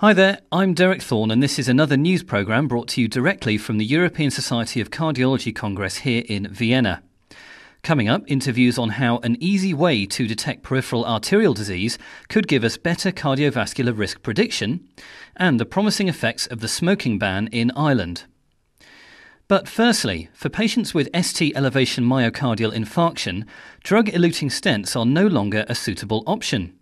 Hi there, I'm Derek Thorne, and this is another news programme brought to you directly from the European Society of Cardiology Congress here in Vienna. Coming up, interviews on how an easy way to detect peripheral arterial disease could give us better cardiovascular risk prediction, and the promising effects of the smoking ban in Ireland. But firstly, for patients with ST elevation myocardial infarction, drug eluting stents are no longer a suitable option.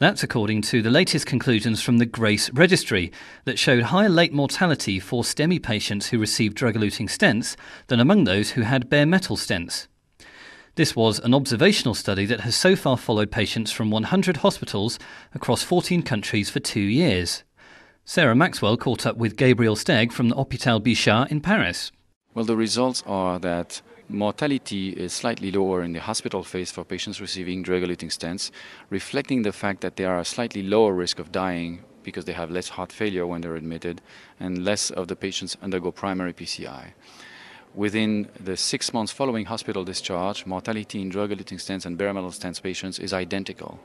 That's according to the latest conclusions from the GRACE registry that showed higher late mortality for STEMI patients who received drug eluting stents than among those who had bare metal stents. This was an observational study that has so far followed patients from 100 hospitals across 14 countries for two years. Sarah Maxwell caught up with Gabriel Steg from the Hôpital Bichat in Paris. Well, the results are that mortality is slightly lower in the hospital phase for patients receiving drug-eluting stents, reflecting the fact that they are a slightly lower risk of dying because they have less heart failure when they're admitted and less of the patients undergo primary PCI. Within the six months following hospital discharge, mortality in drug-eluting stents and bare metal stents patients is identical.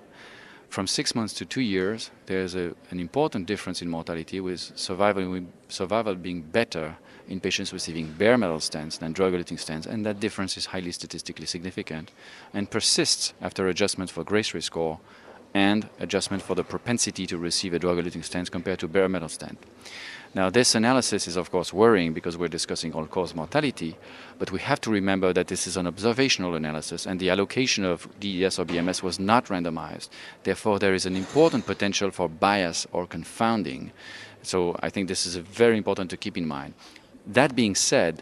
From six months to two years, there's a, an important difference in mortality with survival, survival being better in patients receiving bare metal stents than drug-eluting stents, and that difference is highly statistically significant and persists after adjustment for Grace risk score and adjustment for the propensity to receive a drug-eluting stent compared to bare metal stent. Now, this analysis is of course worrying because we're discussing all-cause mortality, but we have to remember that this is an observational analysis and the allocation of DES or BMS was not randomized. Therefore, there is an important potential for bias or confounding. So I think this is very important to keep in mind. That being said,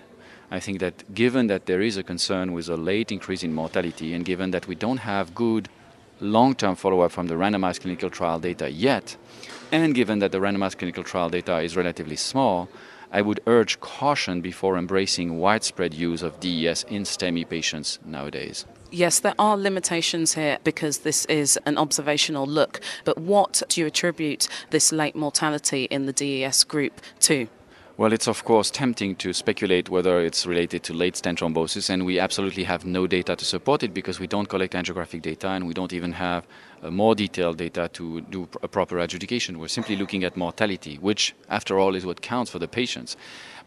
I think that given that there is a concern with a late increase in mortality and given that we don't have good long-term follow-up from the randomized clinical trial data yet, and given that the randomized clinical trial data is relatively small, I would urge caution before embracing widespread use of DES in STEMI patients nowadays. Yes, there are limitations here because this is an observational look, but what do you attribute this late mortality in the DES group to? Well, it's of course tempting to speculate whether it's related to late stent thrombosis, and we absolutely have no data to support it because we don't collect angiographic data and we don't even have uh, more detailed data to do a proper adjudication. We're simply looking at mortality, which, after all, is what counts for the patients.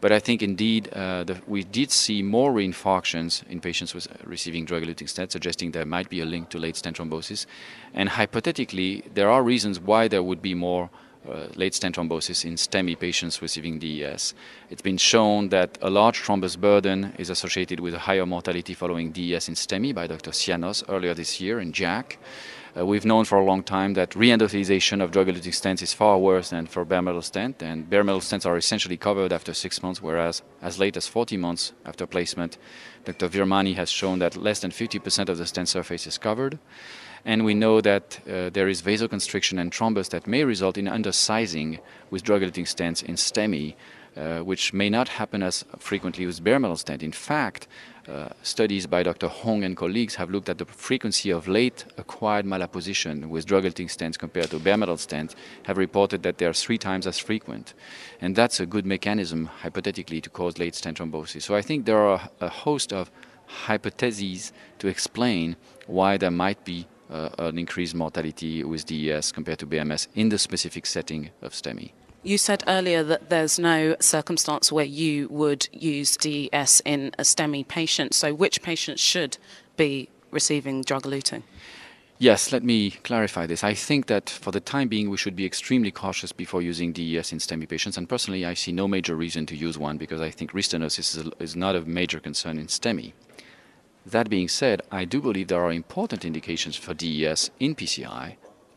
But I think indeed uh, the, we did see more reinfarctions in patients with uh, receiving drug-eluting stents, suggesting there might be a link to late stent thrombosis. And hypothetically, there are reasons why there would be more uh, late stent thrombosis in STEMI patients receiving DES. It's been shown that a large thrombus burden is associated with a higher mortality following DES in STEMI by Dr. Sianos earlier this year in JACC. Uh, we've known for a long time that reendothelialization of drug-eluting stents is far worse than for bare metal stent, and bare metal stents are essentially covered after six months, whereas as late as 40 months after placement, Dr. Virmani has shown that less than 50% of the stent surface is covered and we know that uh, there is vasoconstriction and thrombus that may result in undersizing with drug-eluting stents in STEMI, uh, which may not happen as frequently with bare metal stent. In fact, uh, studies by Dr. Hong and colleagues have looked at the frequency of late acquired malapposition with drug-eluting stents compared to bare metal stents, have reported that they are three times as frequent. And that's a good mechanism, hypothetically, to cause late stent thrombosis. So I think there are a host of hypotheses to explain why there might be Uh, an increased mortality with DES compared to BMS in the specific setting of STEMI. You said earlier that there's no circumstance where you would use DES in a STEMI patient. So, which patients should be receiving drug eluting? Yes, let me clarify this. I think that for the time being, we should be extremely cautious before using DES in STEMI patients. And personally, I see no major reason to use one because I think restenosis is, is not a major concern in STEMI. That being said, I do believe there are important indications for DES in PCI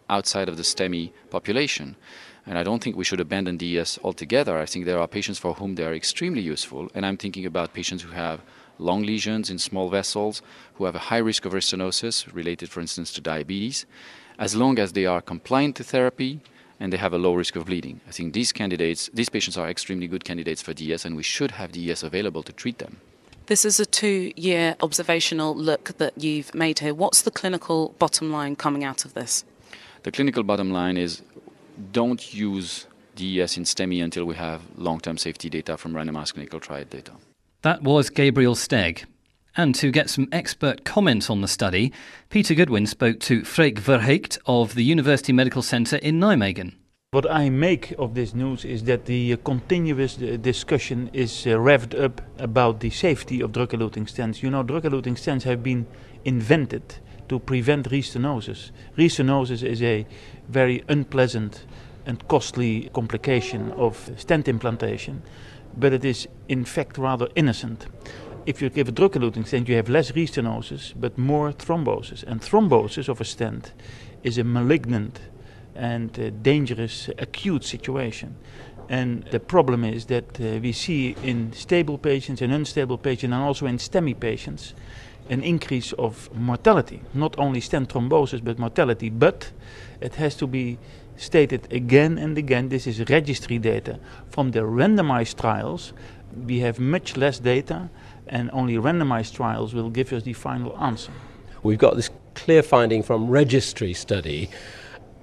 outside of the STEMI population. And I don't think we should abandon DES altogether. I think there are patients for whom they are extremely useful. And I'm thinking about patients who have long lesions in small vessels, who have a high risk of restenosis related, for instance, to diabetes, as long as they are compliant to therapy and they have a low risk of bleeding. I think these candidates, these patients are extremely good candidates for DES, and we should have DES available to treat them. This is a two year observational look that you've made here. What's the clinical bottom line coming out of this? The clinical bottom line is don't use DES in STEMI until we have long term safety data from randomized clinical trial data. That was Gabriel Steg. And to get some expert comment on the study, Peter Goodwin spoke to Freek Verheugt of the University Medical Centre in Nijmegen. What I make of this news is that the uh, continuous uh, discussion is uh, revved up about the safety of drug-eluting stents. You know, drug-eluting stents have been invented to prevent restenosis. Restenosis is a very unpleasant and costly complication of stent implantation, but it is in fact rather innocent. If you give a drug-eluting stent, you have less restenosis but more thrombosis. And thrombosis of a stent is a malignant and dangerous acute situation. And the problem is that uh, we see in stable patients and unstable patients and also in STEMI patients an increase of mortality, not only stent thrombosis but mortality. But it has to be stated again and again this is registry data. From the randomized trials, we have much less data, and only randomized trials will give us the final answer. We've got this clear finding from registry study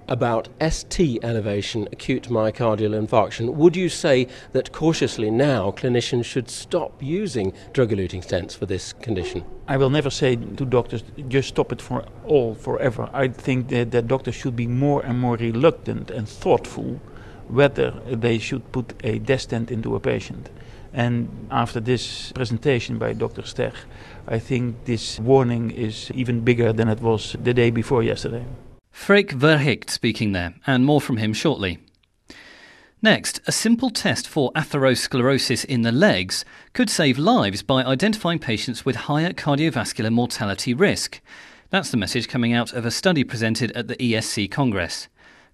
about ST elevation acute myocardial infarction, would you say that cautiously now clinicians should stop using drug eluting stents for this condition? I will never say to doctors, just stop it for all forever. I think that, that doctors should be more and more reluctant and thoughtful whether they should put a DES stent into a patient. And after this presentation by Dr. Steg, I think this warning is even bigger than it was the day before yesterday. Freek Verheugt speaking there, and more from him shortly. Next, a simple test for atherosclerosis in the legs could save lives by identifying patients with higher cardiovascular mortality risk. That's the message coming out of a study presented at the ESC Congress.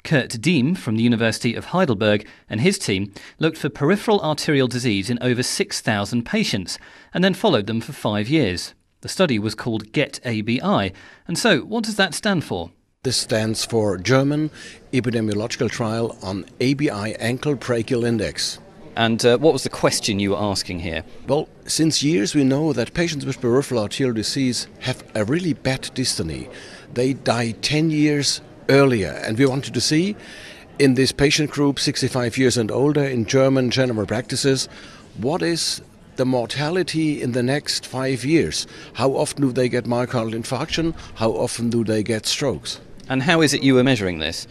Curt Diehm from the University of Heidelberg and his team looked for peripheral arterial disease in over 6,000 patients and then followed them for five years. The study was called GET-ABI, and so what does that stand for? This stands for German Epidemiological Trial on ABI Ankle Brachial Index. And uh, what was the question you were asking here? Well, since years we know that patients with peripheral arterial disease have a really bad dystony. They die 10 years earlier, and we wanted to see in this patient group, 65 years and older, in German general practices, what is the mortality in the next five years? How often do they get myocardial infarction? How often do they get strokes? And how is it you were measuring this?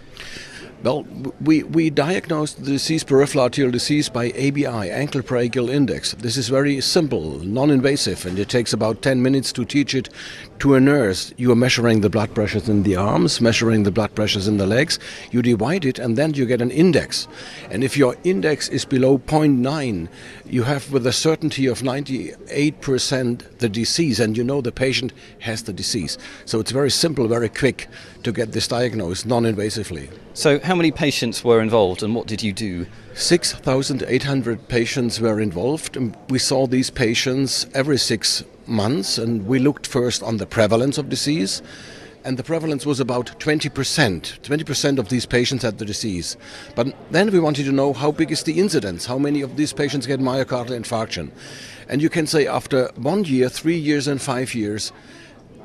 Well, we, we diagnosed the disease, peripheral arterial disease, by ABI, ankle brachial index. This is very simple, non invasive, and it takes about 10 minutes to teach it to a nurse. You are measuring the blood pressures in the arms, measuring the blood pressures in the legs. You divide it, and then you get an index. And if your index is below 0.9, you have with a certainty of 98% the disease, and you know the patient has the disease. So it's very simple, very quick to get this diagnosed non invasively. So, how many patients were involved and what did you do? 6,800 patients were involved. And we saw these patients every six months and we looked first on the prevalence of disease. And the prevalence was about 20%. 20% of these patients had the disease. But then we wanted to know how big is the incidence? How many of these patients get myocardial infarction? And you can say after one year, three years, and five years,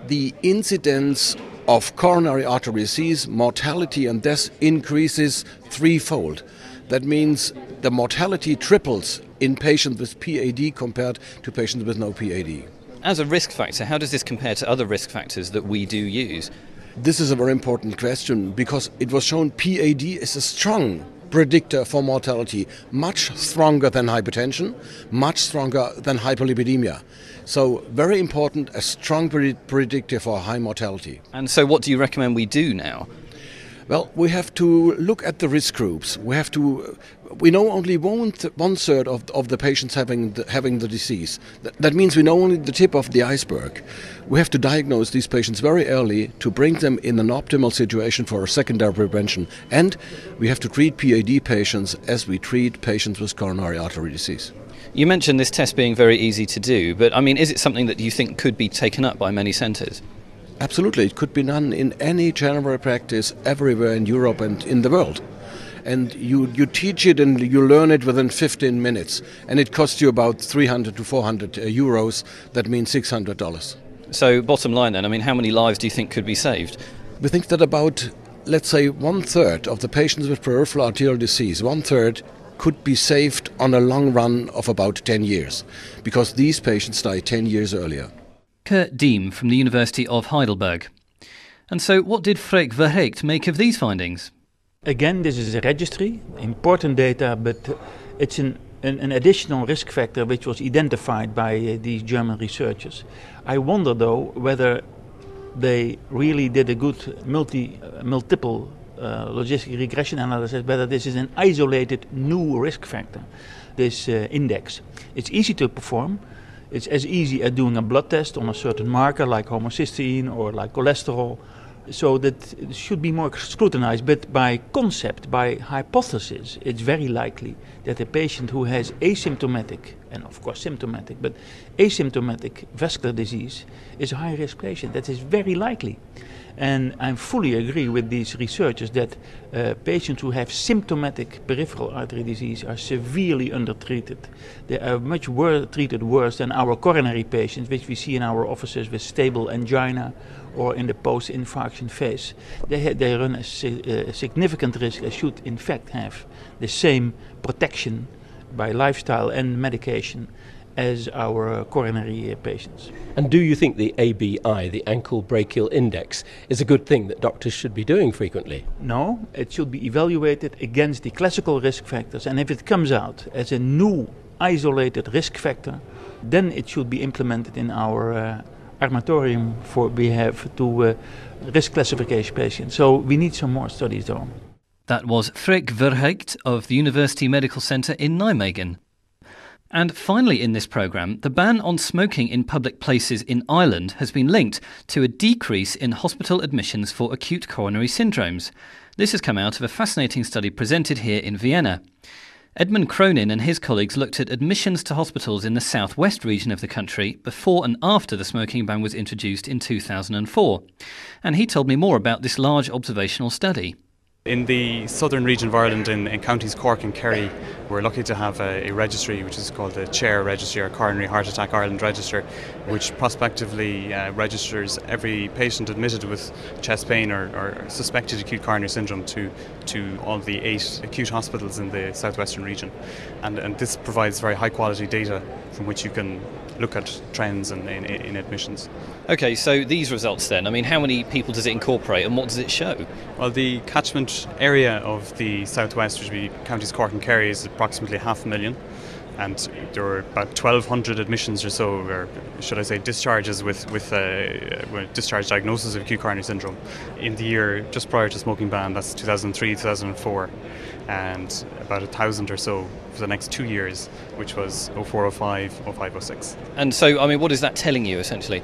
the incidence of coronary artery disease, mortality and death increases threefold. That means the mortality triples in patients with PAD compared to patients with no PAD. As a risk factor, how does this compare to other risk factors that we do use? This is a very important question because it was shown PAD is a strong predictor for mortality, much stronger than hypertension, much stronger than hyperlipidemia. So, very important, a strong predictor for high mortality. And so, what do you recommend we do now? Well, we have to look at the risk groups. We have to. We know only one, th- one third of, of the patients having the, having the disease. Th- that means we know only the tip of the iceberg. We have to diagnose these patients very early to bring them in an optimal situation for secondary prevention. And we have to treat PAD patients as we treat patients with coronary artery disease. You mentioned this test being very easy to do, but I mean, is it something that you think could be taken up by many centres? Absolutely, it could be done in any general practice everywhere in Europe and in the world. And you, you teach it and you learn it within 15 minutes. And it costs you about 300 to 400 uh, euros. That means $600. So, bottom line then, I mean, how many lives do you think could be saved? We think that about, let's say, one third of the patients with peripheral arterial disease, one third could be saved on a long run of about 10 years because these patients die 10 years earlier. Curt Diehm from the University of Heidelberg. And so, what did Freek Verheugt make of these findings? Again, this is a registry, important data, but it's an, an, an additional risk factor which was identified by uh, these German researchers. I wonder, though, whether they really did a good multi, uh, multiple uh, logistic regression analysis, whether this is an isolated new risk factor, this uh, index. It's easy to perform. It's as easy as doing a blood test on a certain marker like homocysteine or like cholesterol so that it should be more scrutinized. But by concept, by hypothesis, it's very likely that a patient who has asymptomatic, and of course symptomatic, but asymptomatic vascular disease is a high risk patient. That is very likely. And I fully agree with these researchers that uh, patients who have symptomatic peripheral artery disease are severely undertreated. They are much wor- treated worse than our coronary patients, which we see in our offices with stable angina or in the post-infarction phase. They, they run a, si- a significant risk and should in fact have the same protection by lifestyle and medication as our uh, coronary uh, patients. And do you think the ABI, the ankle brachial index, is a good thing that doctors should be doing frequently? No, it should be evaluated against the classical risk factors, and if it comes out as a new isolated risk factor, then it should be implemented in our uh, armatorium for we have to uh, risk classification patients. So we need some more studies though. That was Freek Verheugt of the University Medical Centre in Nijmegen. And finally, in this programme, the ban on smoking in public places in Ireland has been linked to a decrease in hospital admissions for acute coronary syndromes. This has come out of a fascinating study presented here in Vienna. Edmond Cronin and his colleagues looked at admissions to hospitals in the southwest region of the country before and after the smoking ban was introduced in 2004. And he told me more about this large observational study. In the southern region of Ireland, in, in counties Cork and Kerry, we're lucky to have a, a, registry which is called the CHAIR Registry or Coronary Heart Attack Ireland Register, which prospectively uh, registers every patient admitted with chest pain or, or, suspected acute coronary syndrome to, to all the eight acute hospitals in the southwestern region. And, and this provides very high quality data from which you can look at trends in, in, in, admissions. Okay, so these results then, I mean, how many people does it incorporate and what does it show? Well, the catchment area of the southwest, which would be counties Cork and Kerry, is approximately half a million. And there were about 1,200 admissions or so, or should I say, discharges with with, uh, with discharge diagnosis of acute coronary syndrome in the year just prior to smoking ban. That's 2003, 2004, and about a thousand or so for the next two years, which was 0405, 0506. And so, I mean, what is that telling you essentially?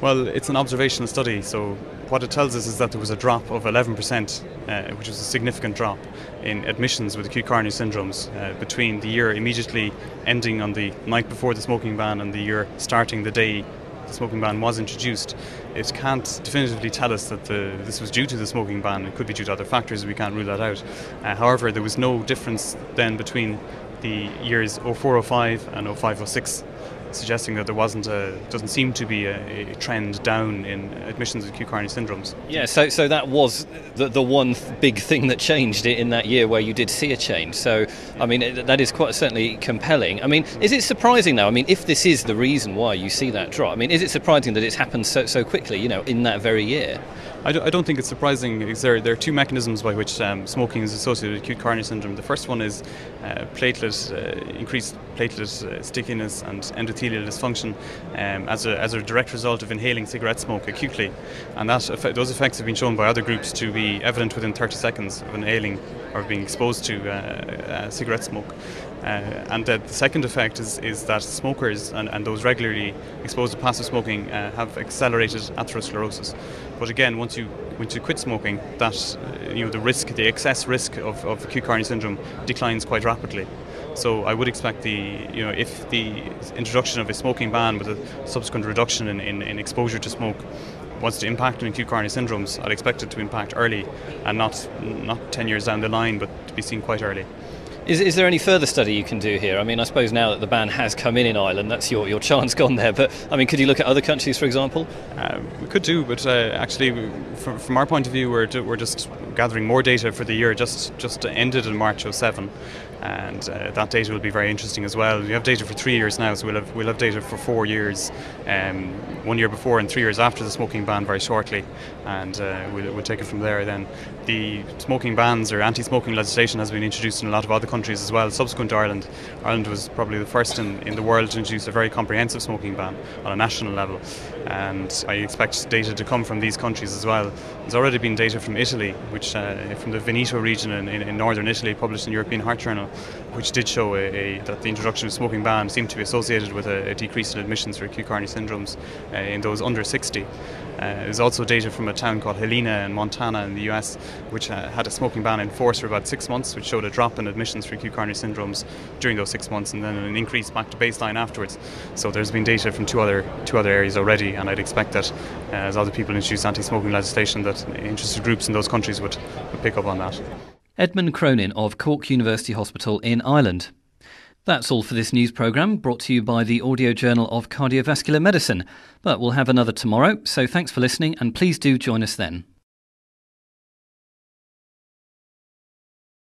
Well, it's an observational study, so what it tells us is that there was a drop of 11%, uh, which was a significant drop in admissions with acute coronary syndromes uh, between the year immediately ending on the night before the smoking ban and the year starting the day the smoking ban was introduced. It can't definitively tell us that the, this was due to the smoking ban. It could be due to other factors, we can't rule that out. Uh, however, there was no difference then between the years 0405 and 0506 suggesting that there wasn't a doesn't seem to be a, a trend down in admissions of acute coronary syndromes. Yeah, so so that was the, the one big thing that changed in that year where you did see a change. So I mean that is quite certainly compelling. I mean, is it surprising though? I mean, if this is the reason why you see that drop, I mean, is it surprising that it's happened so so quickly? You know, in that very year. I, do, I don't think it's surprising. There, there are two mechanisms by which um, smoking is associated with acute coronary syndrome. The first one is uh, platelet, uh, increased platelet uh, stickiness and endothelial dysfunction um, as, a, as a direct result of inhaling cigarette smoke acutely. And that effect, those effects have been shown by other groups to be evident within 30 seconds of inhaling or being exposed to uh, uh, cigarette smoke. Uh, and the second effect is, is that smokers and, and those regularly exposed to passive smoking uh, have accelerated atherosclerosis. But again, once you once you quit smoking, that uh, you know the risk, the excess risk of, of acute coronary syndrome declines quite rapidly. So I would expect the you know if the introduction of a smoking ban with a subsequent reduction in, in, in exposure to smoke wants to impact on acute coronary syndromes, I'd expect it to impact early and not not 10 years down the line, but to be seen quite early. Is, is there any further study you can do here? I mean, I suppose now that the ban has come in in Ireland, that's your, your chance gone there. But I mean, could you look at other countries, for example? Uh, we could do, but uh, actually, from, from, our point of view, we're, we're just gathering more data for the year just just ended in March 07. And uh, that data will be very interesting as well. We have data for three years now, so we'll have we'll have data for four years, um, one year before and three years after the smoking ban very shortly, and uh, we'll, we'll take it from there. Then the smoking bans or anti-smoking legislation has been introduced in a lot of other countries as well. Subsequent to Ireland, Ireland was probably the first in, in the world to introduce a very comprehensive smoking ban on a national level, and I expect data to come from these countries as well. There's already been data from Italy, which uh, from the Veneto region in, in, northern Italy, published in European Heart Journal, which did show a, a, that the introduction of smoking ban seemed to be associated with a, a decrease in admissions for acute coronary syndromes uh, in those under 60. Uh, there's also data from a town called Helena in Montana in the US, which uh, had a smoking ban in force for about six months, which showed a drop in admissions for acute coronary syndromes during those six months, and then an increase back to baseline afterwards. So there's been data from two other two other areas already, and I'd expect that uh, as other people introduce anti-smoking legislation, that interested groups in those countries would, would pick up on that. Edmond Cronin of Cork University Hospital in Ireland. That's all for this news programme, brought to you by the Audio Journal of Cardiovascular Medicine. But we'll have another tomorrow, so thanks for listening and please do join us then.